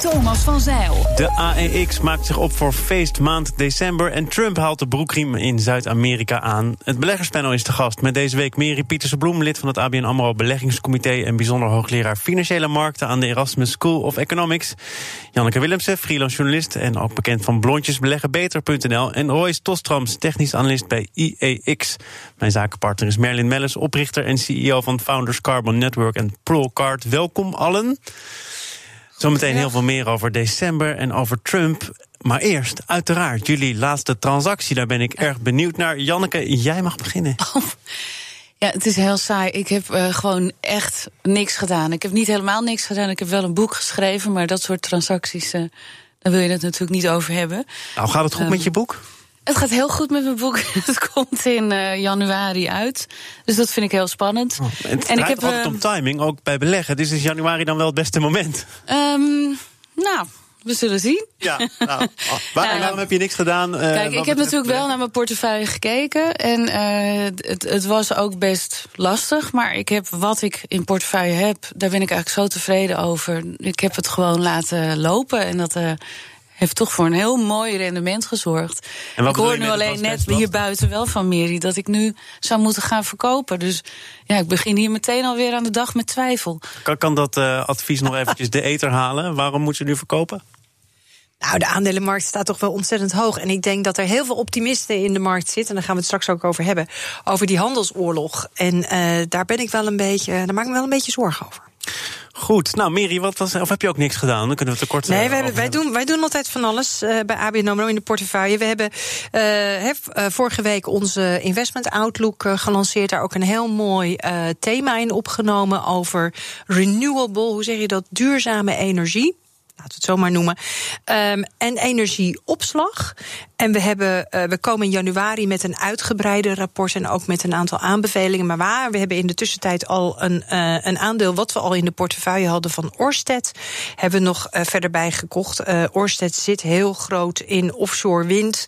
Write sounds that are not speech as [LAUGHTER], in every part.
Thomas van Zeil. De AEX maakt zich op voor feestmaand december en Trump haalt de broekriem in Zuid-Amerika aan. Het beleggerspanel is te gast met deze week Mary Pieterse Bloem, lid van het ABN AMRO Beleggingscomité en bijzonder hoogleraar Financiële Markten aan de Erasmus School of Economics. Janneke Willemsen, freelance journalist en ook bekend van blondjesbeleggenbeter.nl en Royce Tostrams, technisch analist bij IEX. Mijn zakenpartner is Merlin Melles, oprichter en CEO van Founders Carbon Network en Pearlcard. Welkom allen. Zometeen heel veel meer over december en over Trump. Maar eerst, uiteraard, jullie laatste transactie. Daar ben ik erg benieuwd naar. Janneke, jij mag beginnen. [LAUGHS] Oh, ja, het is heel saai. Ik heb uh, gewoon echt niks gedaan. Ik heb niet helemaal niks gedaan. Ik heb wel een boek geschreven, maar dat soort transacties, uh, daar wil je het natuurlijk niet over hebben. Nou, gaat het goed um, met je boek? Het gaat heel goed met mijn boek. [LAUGHS] Het komt in uh, januari uit. Dus dat vind ik heel spannend. Oh, en, en ik heb altijd om timing, ook bij beleggen. Dus is januari dan wel het beste moment? Um, nou, we zullen zien. Ja, nou, [LAUGHS] waar, nou, waarom heb je niks gedaan? Uh, kijk, ik heb natuurlijk wel naar mijn portefeuille gekeken. En uh, het, het, was ook best lastig. Maar ik heb wat ik in portefeuille heb, daar ben ik eigenlijk zo tevreden over. Ik heb het gewoon laten lopen. En dat heeft toch voor een heel mooi rendement gezorgd. En ik hoor nu alleen net hier buiten wel van Meri dat ik nu zou moeten gaan verkopen. Dus ja, ik begin hier meteen alweer aan de dag met twijfel. Kan, kan dat uh, advies nog eventjes de eter halen? Waarom moet je nu verkopen? Nou, de aandelenmarkt staat toch wel ontzettend hoog. En ik denk dat er heel veel optimisten in de markt zitten. En daar gaan we het straks ook over hebben. Over die handelsoorlog. En uh, daar ben ik wel een beetje. Daar maak ik me wel een beetje zorgen over. Goed, nou Miri, wat was, of heb je ook niks gedaan? Dan kunnen we het er kort Nee, wij, hebben, wij, doen, wij doen altijd van alles uh, bij ABN AMRO in de portefeuille. We hebben uh, hef, uh, vorige week onze investment outlook gelanceerd. Daar ook een heel mooi thema in opgenomen over renewable, hoe zeg je dat, duurzame energie laten we het zo maar noemen. Um, en energieopslag. En we, hebben, uh, we komen in januari met een uitgebreide rapport en ook met een aantal aanbevelingen. Maar waar, we hebben in de tussentijd al een, uh, een aandeel wat we al in de portefeuille hadden van Orsted. Hebben we nog uh, verder bij gekocht. Orsted zit heel groot in offshore wind.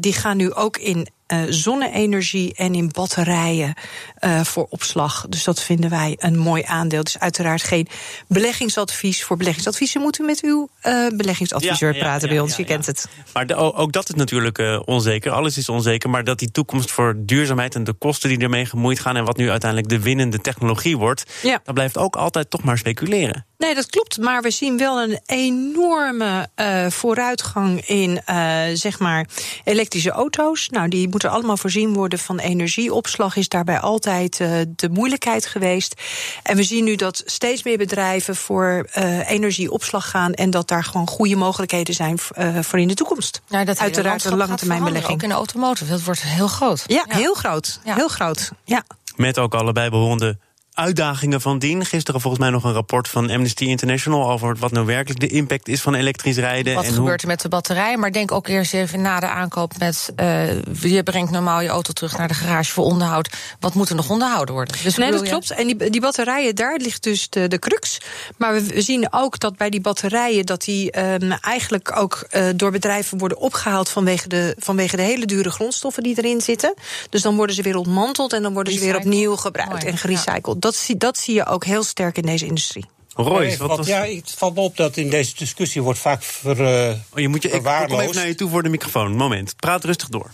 die gaan nu ook in uh, zonne-energie en in batterijen uh, voor opslag. Dus dat vinden wij een mooi aandeel. Dus uiteraard geen beleggingsadvies. Voor beleggingsadviezen moet u met uw uh, beleggingsadviseur ja, ja, praten ja, bij ons. Je kent het. Maar de, ook dat is natuurlijk onzeker. Alles is onzeker. Maar dat die toekomst voor duurzaamheid en de kosten die ermee gemoeid gaan... en wat nu uiteindelijk de winnende technologie wordt... dat blijft ook altijd toch maar speculeren. Nee, dat klopt. Maar we zien wel een enorme uh, vooruitgang in uh, zeg maar elektrische auto's. Nou, die moeten allemaal voorzien worden van energieopslag. Is daarbij altijd uh, de moeilijkheid geweest. En we zien nu dat steeds meer bedrijven voor energieopslag gaan. En dat daar gewoon goede mogelijkheden zijn voor in de toekomst. Ja, dat Uiteraard een lange termijn belegging. Ook in de automotive. Dat wordt heel groot. Ja, ja. heel groot. Ja. Heel groot. Ja. Met ook allebei behorende uitdagingen van dien. Gisteren volgens mij nog een rapport van Amnesty International over wat nou werkelijk de impact is van elektrisch rijden. Wat en gebeurt hoe... er met de batterij? Maar denk ook eerst even na de aankoop met uh, je brengt normaal je auto terug naar de garage voor onderhoud. Wat moet er nog onderhouden worden? Dus nee, dat je... klopt. En die, die batterijen, daar ligt dus de, de crux. Maar we zien ook dat bij die batterijen dat die um, eigenlijk ook uh, door bedrijven worden opgehaald vanwege de, vanwege de hele dure grondstoffen die erin zitten. Dus dan worden ze weer ontmanteld en dan worden Recycle. ze weer opnieuw gebruikt Mooi. en gerecycled. Ja dat, zie, dat zie je ook heel sterk in deze industrie. Royce, wat was... Ja, het valt me op dat in deze discussie wordt vaak ver, uh, oh, je moet je, Ik kom even naar je toe voor de microfoon. Moment, praat rustig door.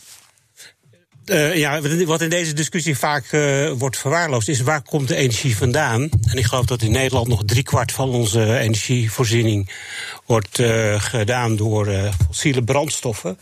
Uh, ja, wat in deze discussie vaak uh, wordt verwaarloosd is waar komt de energie vandaan? En ik geloof dat in Nederland nog driekwart van onze energievoorziening wordt uh, gedaan door fossiele brandstoffen.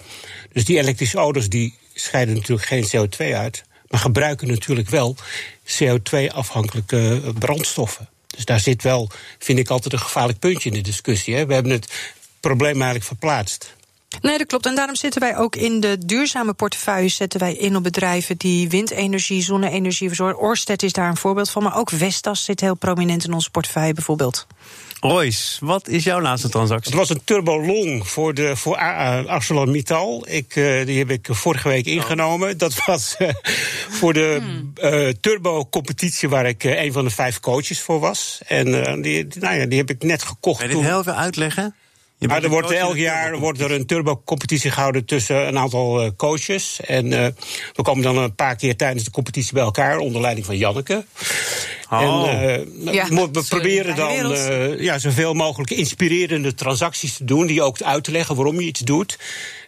Dus die elektrische auto's die scheiden natuurlijk geen CO2 uit, maar gebruiken natuurlijk wel CO2-afhankelijke brandstoffen. Dus daar zit wel, vind ik, altijd een gevaarlijk puntje in de discussie. Hè. We hebben het probleem eigenlijk verplaatst. Nee, dat klopt. En daarom zitten wij ook in de duurzame portefeuille zetten wij in op bedrijven die windenergie, zonne-energie verzorgen. Orsted is daar een voorbeeld van, maar ook Vestas zit heel prominent in onze portefeuille bijvoorbeeld. Royce, wat is jouw laatste transactie? Het was een turbo long voor, de, voor ArcelorMittal. Ik, uh, die heb ik vorige week ingenomen. Dat was uh, [LAUGHS] voor de hmm. uh, turbo-competitie waar ik een van de vijf coaches voor was. En die, nou ja, die heb ik net gekocht. Kan je dit heel even uitleggen? Maar er wordt elk jaar wordt er een turbo-competitie gehouden tussen een aantal uh, coaches. En uh, we komen dan een paar keer tijdens de competitie bij elkaar onder leiding van Janneke. Oh. En uh, ja, we proberen dan ja, zoveel mogelijk inspirerende transacties te doen, die ook uit te leggen waarom je iets doet.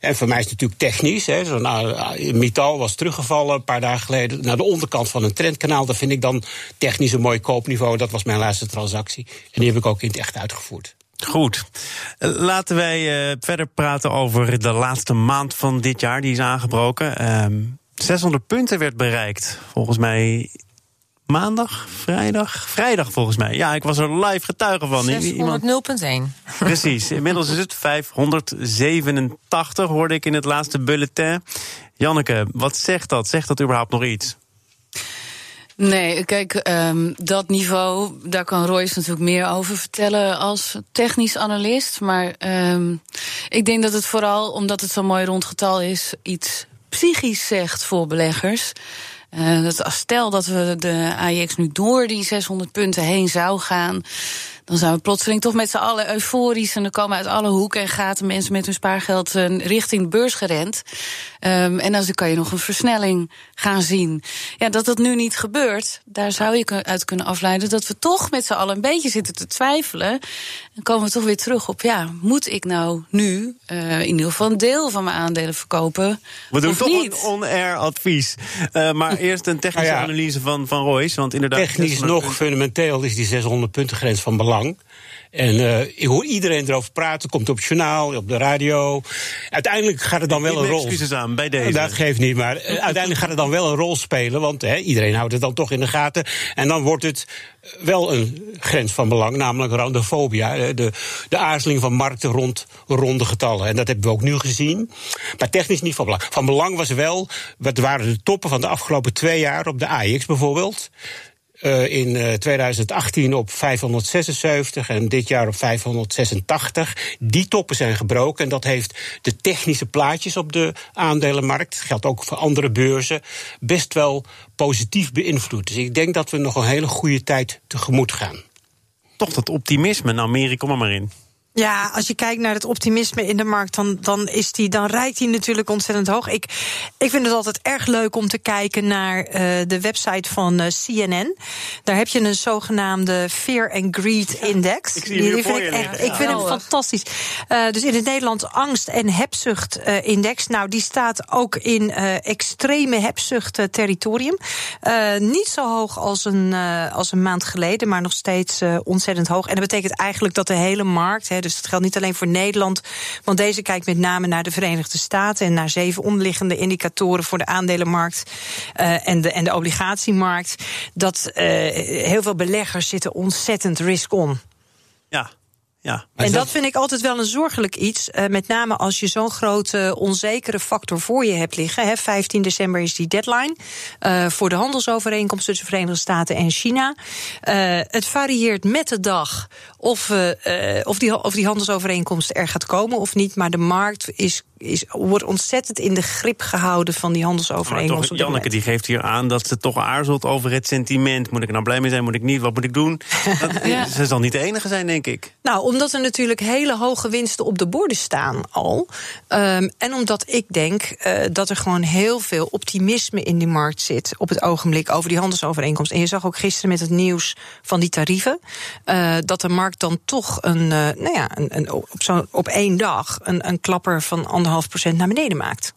En voor mij is het natuurlijk technisch. Hè. Zo, nou, Mital was teruggevallen een paar dagen geleden naar de onderkant van een trendkanaal. Dat vind ik dan technisch een mooi koopniveau. Dat was mijn laatste transactie. En die heb ik ook in het echt uitgevoerd. Goed. Laten wij uh, verder praten over de laatste maand van dit jaar. Die is aangebroken. Um, ehm, 600 punten werd bereikt. Volgens mij maandag, vrijdag? Vrijdag volgens mij. Ja, ik was er live getuige van. 600.0.1. Precies. Inmiddels is het 587, hoorde ik in het laatste bulletin. Janneke, wat zegt dat? Zegt dat überhaupt nog iets? Nee, kijk, um, dat niveau, daar kan Royce natuurlijk meer over vertellen als technisch analist. Maar um, ik denk dat het vooral, omdat het zo'n mooi rond getal is, iets psychisch zegt voor beleggers. Uh, dat stel dat we de AIX nu door die 600 punten heen zou gaan dan zijn we plotseling toch met z'n allen euforisch. En dan komen uit alle hoeken en gaten mensen met hun spaargeld uh, richting de beurs gerend. Um, en dan kan je nog een versnelling gaan zien. Ja, dat dat nu niet gebeurt, daar zou je uit kunnen afleiden dat we toch met z'n allen een beetje zitten te twijfelen. Dan komen we toch weer terug op, ja, moet ik nou nu uh, in ieder geval een deel van mijn aandelen verkopen? We doen toch niet? een on-air advies. Uh, maar [LAUGHS] eerst een technische nou ja, analyse van, van Royce. Want inderdaad, technisch nog fundamenteel is die 600 punten grens van belang. En uh, ik hoor iedereen erover praten. Komt op het journaal, op de radio. Uiteindelijk gaat het dan wel een rol. Excuses aan bij deze. Dat geeft niet, maar uh, uiteindelijk gaat het dan wel een rol spelen. Want iedereen houdt het dan toch in de gaten. En dan wordt het wel een grens van belang, namelijk randofobia. De, de aarzeling van markten rond ronde getallen. En dat hebben we ook nu gezien. Maar technisch niet van belang. Van belang was wel, wat waren de toppen van de afgelopen twee jaar op de AX bijvoorbeeld. Uh, in uh, 2018 op 576 en dit jaar op 586. Die toppen zijn gebroken en dat heeft de technische plaatjes op de aandelenmarkt, dat geldt ook voor andere beurzen, best wel positief beïnvloed. Dus ik denk dat we nog een hele goede tijd tegemoet gaan. Toch dat optimisme, nou Mary, kom maar in. Ja, als je kijkt naar het optimisme in de markt, dan, dan, is die, dan die natuurlijk ontzettend hoog. Ik, ik vind het altijd erg leuk om te kijken naar uh, de website van uh, CNN. Daar heb je een zogenaamde Fear and Greed Index. Ik, zie die vind ik, echt, ik vind hem fantastisch. Uh, dus in het Nederlands angst- en hebzucht-index. nou, die staat ook in extreme hebzucht-territorium. niet zo hoog als een, als een maand geleden, maar nog steeds ontzettend hoog. En dat betekent eigenlijk dat de hele markt. He, dus dat geldt niet alleen voor Nederland. Want deze kijkt met name naar de Verenigde Staten en naar zeven onderliggende indicatoren voor de aandelenmarkt uh, en, de, en de obligatiemarkt. Dat uh, heel veel beleggers zitten ontzettend risk-on. Ja, ja, en dat vind ik altijd wel een zorgelijk iets. Uh, met name als je zo'n grote onzekere factor voor je hebt liggen. Hè. 15 december is die deadline uh, voor de handelsovereenkomst tussen de Verenigde Staten en China. Uh, het varieert met de dag of, of, die, of die handelsovereenkomst er gaat komen of niet. Maar de markt is is, wordt ontzettend in de grip gehouden van die handelsovereenkomst. Janneke die geeft hier aan dat ze toch aarzelt over het sentiment. Moet ik er nou blij mee zijn? Moet ik niet? Wat moet ik doen? [LAUGHS] Dat, ja. Ze zal niet de enige zijn, denk ik. Nou, omdat er natuurlijk hele hoge winsten op de borden staan al. Um, en omdat ik denk uh, dat er gewoon heel veel optimisme in die markt zit op het ogenblik over die handelsovereenkomst. En je zag ook gisteren met het nieuws van die tarieven. Uh, dat de markt dan toch een, uh, nou ja, een, een, op, zo, op één dag een, een klapper van anderhalf procent naar beneden maakt.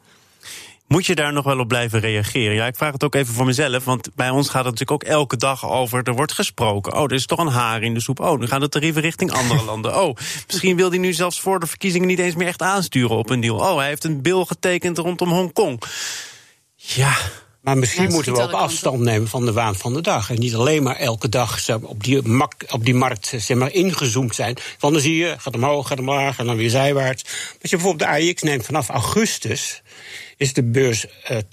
Moet je daar nog wel op blijven reageren? Ja, ik vraag het ook even voor mezelf. Want bij ons gaat het natuurlijk ook elke dag over. Er wordt gesproken. Oh, er is toch een haar in de soep. Oh, nu gaan de tarieven richting andere [LAUGHS] landen. Oh, misschien wil hij nu zelfs voor de verkiezingen niet eens meer echt aansturen op een deal. Oh, hij heeft een bil getekend rondom Hongkong. Ja, maar misschien moeten we ook afstand nemen van de waan van de dag. En niet alleen maar elke dag op, die op die markt zeg maar, ingezoomd zijn. Want dan zie je, gaat omhoog, gaat omlaag en dan weer zijwaarts. Als je bijvoorbeeld de AX neemt vanaf augustus is de beurs uh, 12%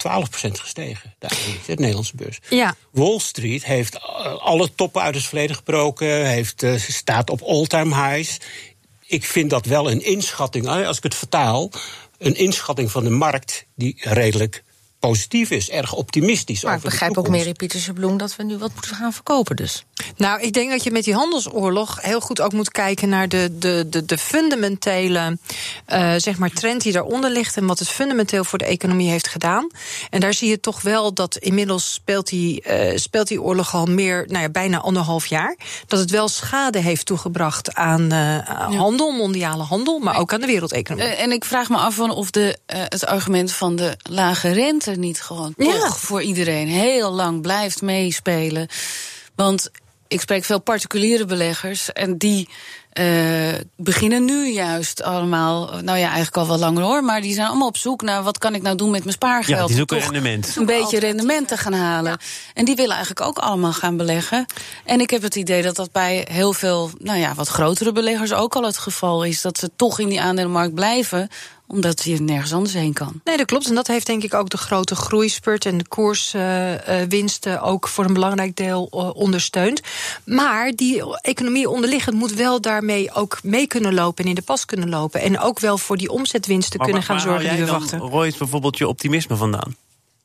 gestegen. De, de Nederlandse beurs. Ja. Wall Street heeft alle toppen uit het verleden gebroken, heeft, staat op all-time highs. Ik vind dat wel een inschatting, als ik het vertaal, een inschatting van de markt die redelijk positief is, erg optimistisch. Maar over ik begrijp ook, Mary Pieterse Bloem, dat we nu wat moeten gaan verkopen dus. Nou, ik denk dat je met die handelsoorlog heel goed ook moet kijken naar de, de, de, de fundamentele uh, zeg maar trend die daaronder ligt en wat het fundamenteel voor de economie heeft gedaan. En daar zie je toch wel dat inmiddels speelt die, uh, speelt die oorlog al meer, nou ja, bijna anderhalf jaar. Dat het wel schade heeft toegebracht aan uh, handel, mondiale handel, maar ook aan de wereldeconomie. En ik vraag me af of de, het argument van de lage rente niet gewoon ja. toch voor iedereen heel lang blijft meespelen. Want ik spreek veel particuliere beleggers en die uh, beginnen nu juist allemaal, nou ja, eigenlijk al wel langer hoor, maar die zijn allemaal op zoek naar wat kan ik nou doen met mijn spaargeld. Ja, die zoeken rendement. Een beetje rendement te gaan halen. En die willen eigenlijk ook allemaal gaan beleggen. En ik heb het idee dat dat bij heel veel, nou ja, wat grotere beleggers ook al het geval is. Dat ze toch in die aandelenmarkt blijven, omdat je nergens anders heen kan. Nee, dat klopt. En dat heeft denk ik ook de grote groeispurt en de koerswinsten uh, ook voor een belangrijk deel uh, ondersteund. Maar die economie onderliggend moet wel daarmee ook mee kunnen lopen en in de pas kunnen lopen. En ook wel voor die omzetwinsten maar, kunnen maar, gaan zorgen die we wachten. Royce bijvoorbeeld je optimisme vandaan?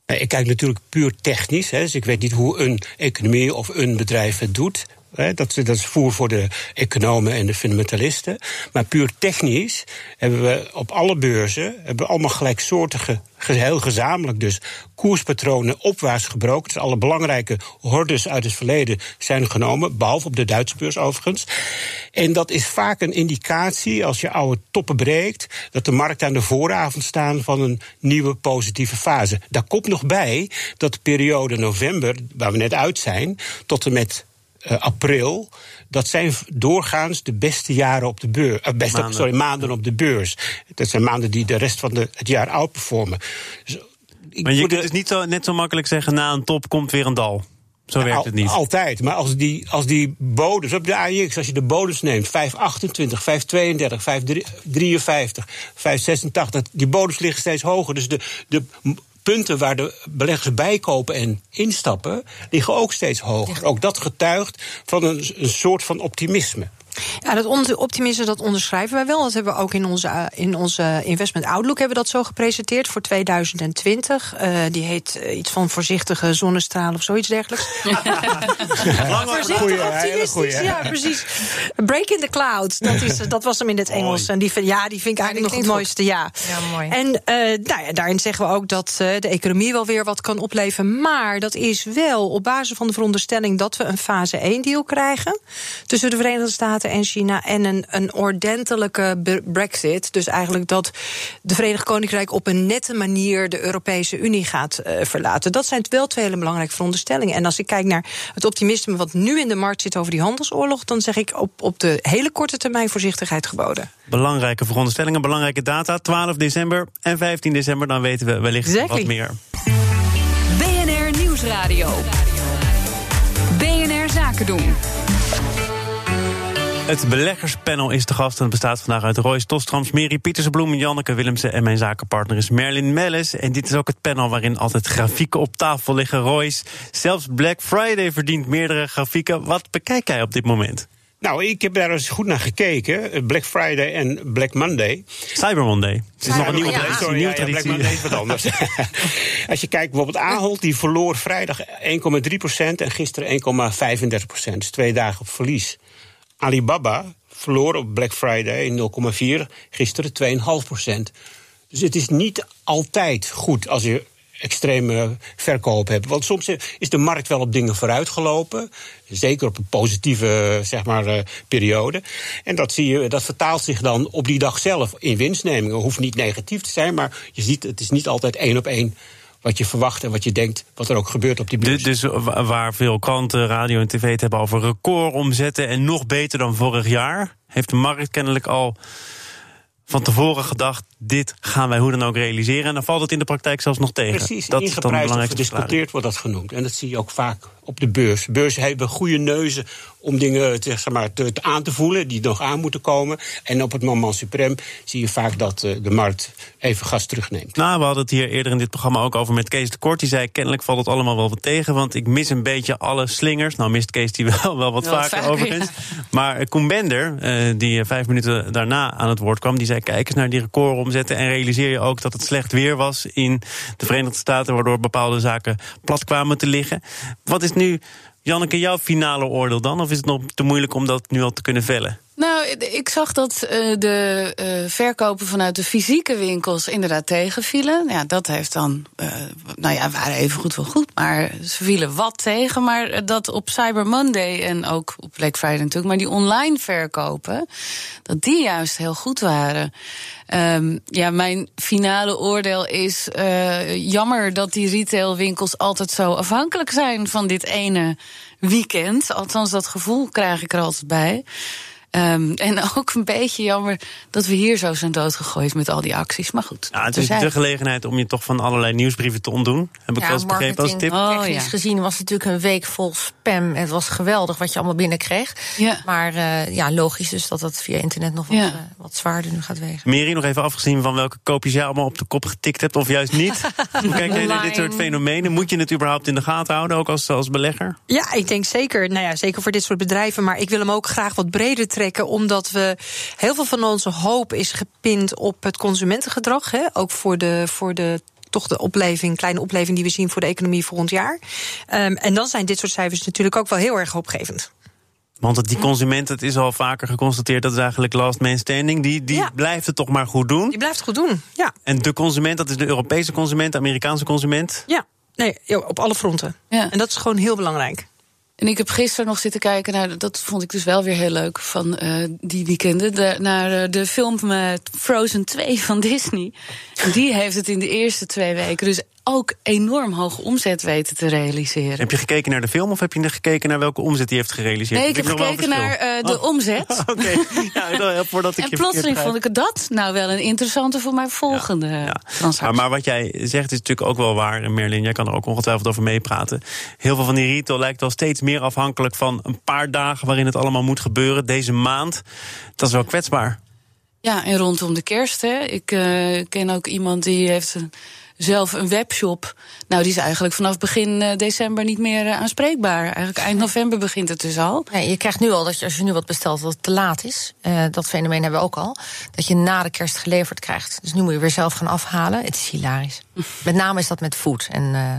Ik kijk natuurlijk puur technisch. Hè, dus ik weet niet hoe een economie of een bedrijf het doet. Dat, dat is voer voor de economen en de fundamentalisten. Maar puur technisch hebben we op alle beurzen hebben we allemaal gelijksoortige, heel gezamenlijk dus, koerspatronen opwaarts gebroken. Dus alle belangrijke hordes uit het verleden zijn genomen, behalve op de Duitse beurs overigens. En dat is vaak een indicatie, als je oude toppen breekt, dat de markten aan de vooravond staan van een nieuwe positieve fase. Daar komt nog bij dat de periode november, waar we net uit zijn, tot en met uh, april. Dat zijn doorgaans de beste jaren op de beurs. Uh, beste, maanden. Sorry, maanden op de beurs. Dat zijn maanden die de rest van de, het jaar outperformen. Dus, maar je kunt dus niet zo, net zo makkelijk zeggen: na een top komt weer een dal. Zo werkt al, het niet. Altijd. Maar als die, als die bodems op de AIX, als je de bodems neemt, 5,28, 5,32, 5,53, 5,86, die bodems liggen steeds hoger. Dus de, de punten waar de beleggers bijkopen en instappen, liggen ook steeds hoger. Ook dat getuigt van een, een soort van optimisme. Ja, dat optimisme dat onderschrijven wij wel. Dat hebben we ook in onze, in onze investment outlook hebben we dat zo gepresenteerd voor 2020. Uh, die heet uh, iets van voorzichtige zonnestralen of zoiets dergelijks. [LAUGHS] Voorzichtig goeie, optimistisch, ja, precies. Break in the clouds, dat, is, dat was hem in het Engels. En die vind, ja, die vind ik eigenlijk nog het mooiste, ja. ja mooi. En uh, nou ja, daarin zeggen we ook dat de economie wel weer wat kan opleveren. Maar dat is wel op basis van de veronderstelling dat we een fase 1 deal krijgen tussen de Verenigde Staten en China en een, een ordentelijke Brexit. Dus eigenlijk dat de Verenigd Koninkrijk op een nette manier de Europese Unie gaat uh, verlaten. Dat zijn wel twee hele belangrijke veronderstellingen. En als ik kijk naar het optimisme wat nu in de markt zit over die handelsoorlog, dan zeg ik op, op de hele korte termijn voorzichtigheid geboden. Belangrijke veronderstellingen, belangrijke data. 12 december en 15 december, dan weten we wellicht exactly. wat meer. BNR Nieuwsradio. BNR Zaken doen. Het beleggerspanel is te gast en het bestaat vandaag uit Royce Tostrams, Mary Pietersbloem, Janneke Willemsen en mijn zakenpartner is Merlin Mellis. En dit is ook het panel waarin altijd grafieken op tafel liggen. Royce, zelfs Black Friday verdient meerdere grafieken. Wat bekijk jij op dit moment? Nou, ik heb daar eens goed naar gekeken. Black Friday en Black Monday. Cyber Monday. Het is nog een nieuwe ja, traditie. Sorry, ja, ja, Black Monday is wat anders. [LAUGHS] Als je kijkt bijvoorbeeld Ahold, die verloor vrijdag 1,3% en gisteren 1,35%. Dus twee dagen op verlies. Alibaba verloor op Black Friday 0,4, gisteren 2,5 procent. Dus het is niet altijd goed als je extreme verkoop hebt. Want soms is de markt wel op dingen vooruitgelopen. Zeker op een positieve zeg maar, uh, periode. En dat, zie je, dat vertaalt zich dan op die dag zelf in winstnemingen. Hoeft niet negatief te zijn, maar je ziet, het is niet altijd één op één wat je verwacht en wat je denkt, wat er ook gebeurt op die beurs. Dus, dus waar veel kranten, radio en tv het hebben over recordomzetten en nog beter dan vorig jaar, heeft de markt kennelijk al van tevoren gedacht: dit gaan wij hoe dan ook realiseren. En dan valt het in de praktijk zelfs nog tegen. Precies, dat is dan belangrijk gediscuteerd wordt dat genoemd. En dat zie je ook vaak op de beurs. Beurzen hebben goede neuzen om dingen te, zeg maar, te, te aan te voelen die nog aan moeten komen. En op het moment suprem zie je vaak dat uh, de markt even gas terugneemt. Nou, we hadden het hier eerder in dit programma ook over met Kees de Kort. Die zei, kennelijk valt het allemaal wel wat tegen, want ik mis een beetje alle slingers. Nou mist Kees die wel, wel wat Wel vaker, vaker, overigens. Maar Koen Bender, uh, die vijf minuten daarna aan het woord kwam... die zei, kijk eens naar die recordomzetten... en realiseer je ook dat het slecht weer was in de Verenigde Staten... waardoor bepaalde zaken plat kwamen te liggen. Wat is nu, Janneke, jouw finale oordeel dan? Of is het nog te moeilijk om dat nu al te kunnen vellen? Nou, ik zag dat uh, de uh, verkopen vanuit de fysieke winkels inderdaad tegenvielen. Ja, dat heeft dan, uh, nou ja, waren even goed wel goed, maar ze vielen wat tegen. Maar dat op Cyber Monday en ook op Black Friday natuurlijk, maar die online verkopen, dat die juist heel goed waren. Um, ja, mijn finale oordeel is jammer dat die retailwinkels altijd zo afhankelijk zijn van dit ene weekend. Althans, dat gevoel krijg ik er altijd bij. Um, en ook een beetje jammer dat we hier zo zijn doodgegooid met al die acties. Maar goed. Ja, het is de gelegenheid om je toch van allerlei nieuwsbrieven te ontdoen. Heb ik ja, wel eens begrepen als tip. Oh, technisch ja. gezien was het natuurlijk een week vol spam. Het was geweldig wat je allemaal binnenkreeg. Ja. Maar uh, ja, logisch dus dat dat via internet nog wat, Ja. uh, wat zwaarder nu gaat wegen. Mary, nog even afgezien van welke koopjes jij allemaal op de kop getikt hebt of juist niet. [LAUGHS] Hoe kijk jij naar dit soort fenomenen? Moet je het überhaupt in de gaten houden, ook als, als belegger? Ja, ik denk zeker. Nou ja, zeker voor dit soort bedrijven. Maar ik wil hem ook graag wat breder trekken, omdat we heel veel van onze hoop is gepind op het consumentengedrag. Hè? Ook voor de, voor de toch de opleving, kleine opleving die we zien voor de economie volgend jaar. Um, en dan zijn dit soort cijfers natuurlijk ook wel heel erg hoopgevend. Want die consument, het is al vaker geconstateerd, dat is eigenlijk last man standing. Die, die Ja. blijft het toch maar goed doen. Die blijft het goed doen. Ja, En de consument, dat is de Europese consument, de Amerikaanse consument. ja. Nee, op alle fronten. Ja. En dat is gewoon heel belangrijk. En ik heb gisteren nog zitten kijken naar, dat vond ik dus wel weer heel leuk van uh, die weekenden, de, naar uh, de film met Frozen 2 van [LAUGHS] Disney. Die heeft het in de eerste twee weken dus ook enorm hoge omzet weten te realiseren. Heb je gekeken naar de film of heb je gekeken naar welke omzet die heeft gerealiseerd? Nee, ik heb gekeken naar uh, de omzet. Oh, [LAUGHS] Oké, ja, dan, voordat ik En je plotseling vond ik dat nou wel een interessante voor mijn volgende Ja. transactie. Maar, maar wat jij zegt is natuurlijk ook wel waar, en Merlin. Jij kan er ook ongetwijfeld over meepraten. Heel veel van die retail lijkt wel steeds meer afhankelijk van een paar dagen waarin het allemaal moet gebeuren. Deze maand, dat is wel kwetsbaar. Ja, en rondom de kerst. Hè. Ik uh, ken ook iemand die heeft een, zelf een webshop. Nou, die is eigenlijk vanaf begin uh, december niet meer uh, aanspreekbaar. Eigenlijk eind november begint het dus al. Nee, je krijgt nu al dat je, als je nu wat bestelt, dat het te laat is. Uh, dat fenomeen hebben we ook al. Dat je na de kerst geleverd krijgt. Dus nu moet je weer zelf gaan afhalen. Het is hilarisch. [LAUGHS] met name is dat met food. En, uh,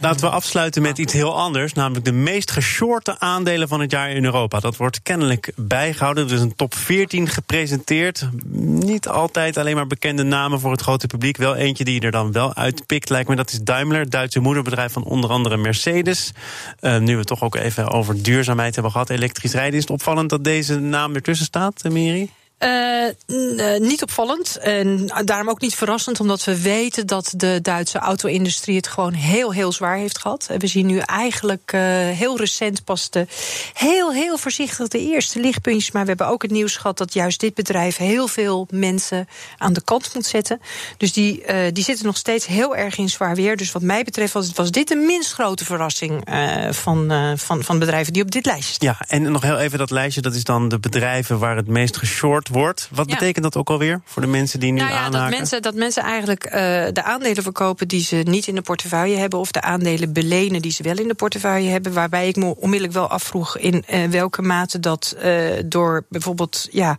Laten we afsluiten met iets heel anders, namelijk de meest geshorte aandelen van het jaar in Europa. Dat wordt kennelijk bijgehouden. Er is een top 14 gepresenteerd. Niet altijd alleen maar bekende namen voor het grote publiek. Wel eentje die er dan wel uitpikt, lijkt me. Dat is Daimler, Duitse moederbedrijf van onder andere Mercedes. Uh, nu we het toch ook even over duurzaamheid hebben gehad, elektrisch rijden, is het opvallend dat deze naam ertussen staat, Miri? Uh, uh, niet opvallend en daarom ook niet verrassend, omdat we weten dat de Duitse auto-industrie het gewoon heel, heel zwaar heeft gehad. We zien nu eigenlijk uh, heel recent pas de heel, heel voorzichtig de eerste lichtpuntjes. Maar we hebben ook het nieuws gehad dat juist dit bedrijf heel veel mensen aan de kant moet zetten. Dus die, die zitten nog steeds heel erg in zwaar weer. Dus wat mij betreft was, was dit de minst grote verrassing van, van, van bedrijven die op dit lijstje staan. Ja, en nog heel even dat lijstje, dat is dan de bedrijven waar het meest geshort wordt. Wat ja. betekent dat ook alweer voor de mensen die nu nou ja, aanhaken? Dat mensen, dat mensen eigenlijk uh, de aandelen verkopen die ze niet in de portefeuille hebben... of de aandelen belenen die ze wel in de portefeuille hebben. Waarbij ik me onmiddellijk wel afvroeg in uh, welke mate dat uh, door bijvoorbeeld ja,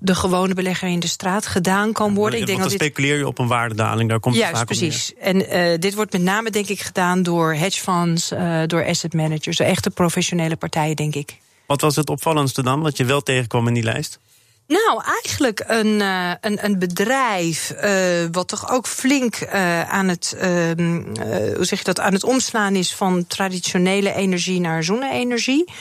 de gewone belegger in de straat gedaan kan worden. Ja, ik denk dan dat speculeer je op een waardedaling, daar komt Juist, het vaak precies. En dit wordt met name denk ik gedaan door hedge funds, door asset managers. Echte professionele partijen, denk ik. Wat was het opvallendste dan, wat je wel tegenkwam in die lijst? Nou, eigenlijk een, uh, een, een bedrijf uh, wat toch ook flink uh, aan het, hoe zeg je dat, aan het omslaan is van traditionele energie naar zonne-energie.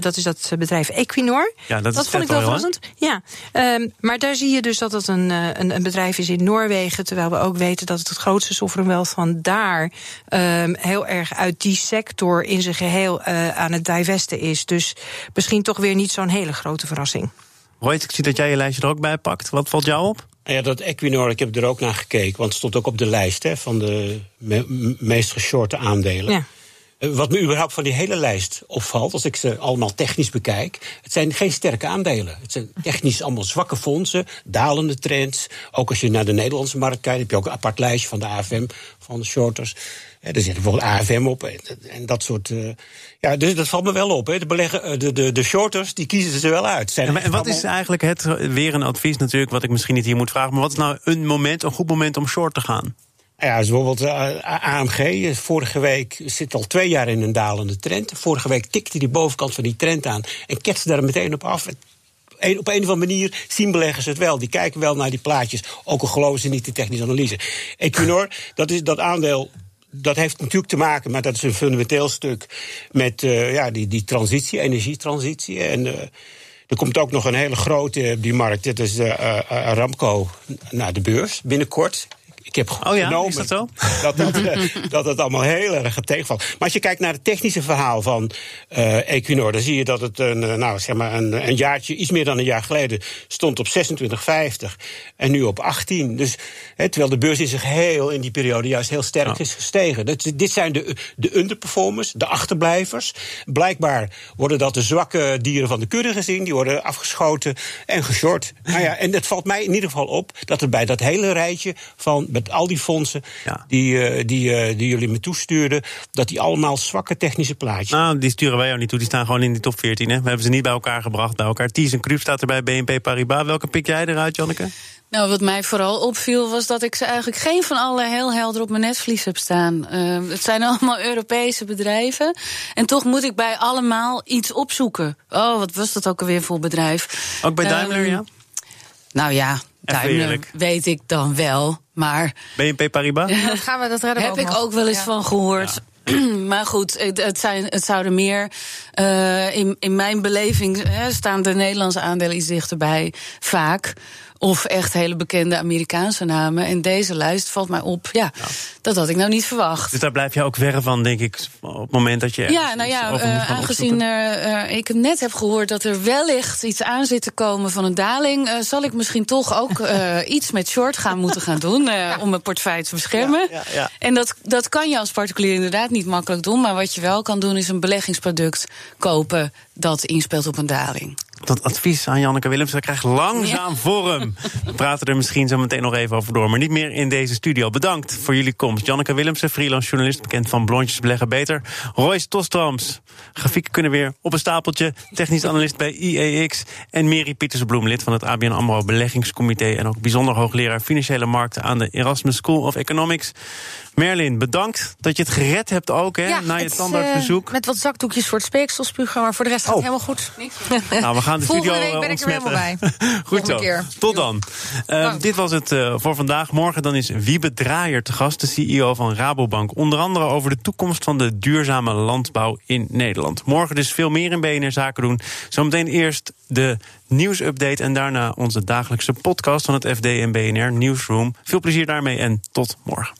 dat is dat bedrijf Equinor. Ja, dat, dat vond ik wel verrassend. Ja, um, maar daar zie je dus dat het een, een, een, bedrijf is in Noorwegen, terwijl we ook weten dat het het grootste sovereign van daar um, heel erg uit die sector in zijn geheel aan het divesten is. Dus misschien toch weer niet zo'n hele grote verrassing. Royce, ik zie dat jij je lijstje er ook bij pakt. Wat valt jou op? Ja, dat Equinor, ik heb er ook naar gekeken. Want het stond ook op de lijst hè, van de me meest geshorte aandelen. Ja. Eh, Wat me überhaupt van die hele lijst opvalt, als ik ze allemaal technisch bekijk, het zijn geen sterke aandelen. Het zijn technisch allemaal zwakke fondsen, dalende trends. Ook als je naar de Nederlandse markt kijkt, heb je ook een apart lijstje van de AFM, van de shorters. Eh, Er zit bijvoorbeeld AFM op en, dat soort. eh, ja, dus dat valt me wel op. Hè. De, beleggen, de, de, de shorters, die kiezen ze wel uit. Zijn En, en wat is eigenlijk het, weer een advies natuurlijk, wat ik misschien niet hier moet vragen, maar wat is nou een moment, een goed moment om short te gaan? Ja, dus bijvoorbeeld eh, AMG. eh, Vorige week zit al twee jaar in een dalende trend. Vorige week tikte die bovenkant van die trend aan en ketste daar meteen op af. Op een of andere manier zien beleggers het wel. Die kijken wel naar die plaatjes, ook al geloven ze niet de technische analyse. Equinor, dat, is, dat aandeel dat heeft natuurlijk te maken, maar dat is een fundamenteel stuk met eh, ja, die, die transitie, energietransitie. En er komt ook nog een hele grote op die markt. Dit is eh, eh, Aramco naar de beurs binnenkort. Ik heb Oh ja, genomen dat zo? [LAUGHS] dat dat, eh, dat het allemaal heel erg tegenvalt. Maar als je kijkt naar het technische verhaal van eh, Equinor, dan zie je dat het een, eh, nou, zeg maar een, een jaartje, iets meer dan een jaar geleden, stond op 26,50 en nu op 18. Dus hè, terwijl de beurs in zijn geheel in die periode juist heel sterk is gestegen. Dat, dit zijn de, de underperformers, de achterblijvers. Blijkbaar worden dat de zwakke dieren van de kudde gezien, die worden afgeschoten en geshort. Nou ja, en het valt mij in ieder geval op dat er bij dat hele rijtje van met al die fondsen Ja. die, eh, die, eh, die jullie me toestuurden, dat die allemaal zwakke technische plaatjes. Nou, die sturen wij jou niet toe. Die staan gewoon in die top 14. Hè. We hebben ze niet bij elkaar gebracht. Bij elkaar. Ties en Kruip staat er bij BNP Paribas. Welke pik jij eruit, Janneke? Nou, wat mij vooral opviel was dat ik ze eigenlijk geen van alle heel helder op mijn netvlies heb staan. Eh, het zijn [LAUGHS] allemaal Europese bedrijven. En toch moet ik bij allemaal iets opzoeken. Oh, wat was dat ook alweer voor bedrijf? Ook bij Daimler, Ehm, ja? Nou ja, Eerlijk. weet ik dan wel. Maar BNP Paribas? Dat gaan we, dat redden we heb ik nog. ook wel eens Ja. van gehoord. [CLEARS THROAT] Maar goed, het, het, zijn, het zouden meer. eh, in, in mijn beleving hè, staan de Nederlandse aandelen iets dichterbij, vaak. Of echt hele bekende Amerikaanse namen. En deze lijst valt mij op. Ja, dat had ik nou niet verwacht. Dus daar blijf je ook verre van, denk ik, op het moment dat je. Ja, nou ja, eh, aangezien eh, eh, ik net heb gehoord dat er wellicht iets aan zit te komen van een daling, zal ik misschien toch ook [LAUGHS] iets met short gaan moeten gaan doen om mijn portefeuille te beschermen. Ja, ja, ja. En dat, dat kan je als particulier inderdaad niet makkelijk doen, maar wat je wel kan doen is een beleggingsproduct kopen dat inspeelt op een daling. Dat advies aan Janneke Willems, dat krijgt langzaam vorm. [LAUGHS] We praten er misschien zo meteen nog even over door, maar niet meer in deze studio. Bedankt voor jullie komst. Janneke Willemsen, freelance journalist, bekend van Blondjes Beleggen Beter. Royce Tostrams, grafieken kunnen weer op een stapeltje. Technisch analist bij IEX. En Mary Pietersbloem, lid van het ABN AMRO Beleggingscomité... en ook bijzonder hoogleraar financiële markten aan de Erasmus School of Economics. Merlin, bedankt dat je het gered hebt ook, hè, na je tandartsbezoek. eh, met wat zakdoekjes voor het speekselspugen, maar voor de rest gaat Oh. het helemaal goed. Nou, we gaan de Volgende studio week ben eh, ik er weer helemaal bij. [LAUGHS] Goed zo. keer. Tot dan. Dank. dit was het voor vandaag. Morgen dan is Wiebe Draaier te gast, de CEO van Rabobank. Onder andere over de toekomst van de duurzame landbouw in Nederland. Morgen dus veel meer in BNR Zaken doen. Zometeen eerst de nieuwsupdate en daarna onze dagelijkse podcast van het FD en BNR Newsroom. Veel plezier daarmee en tot morgen.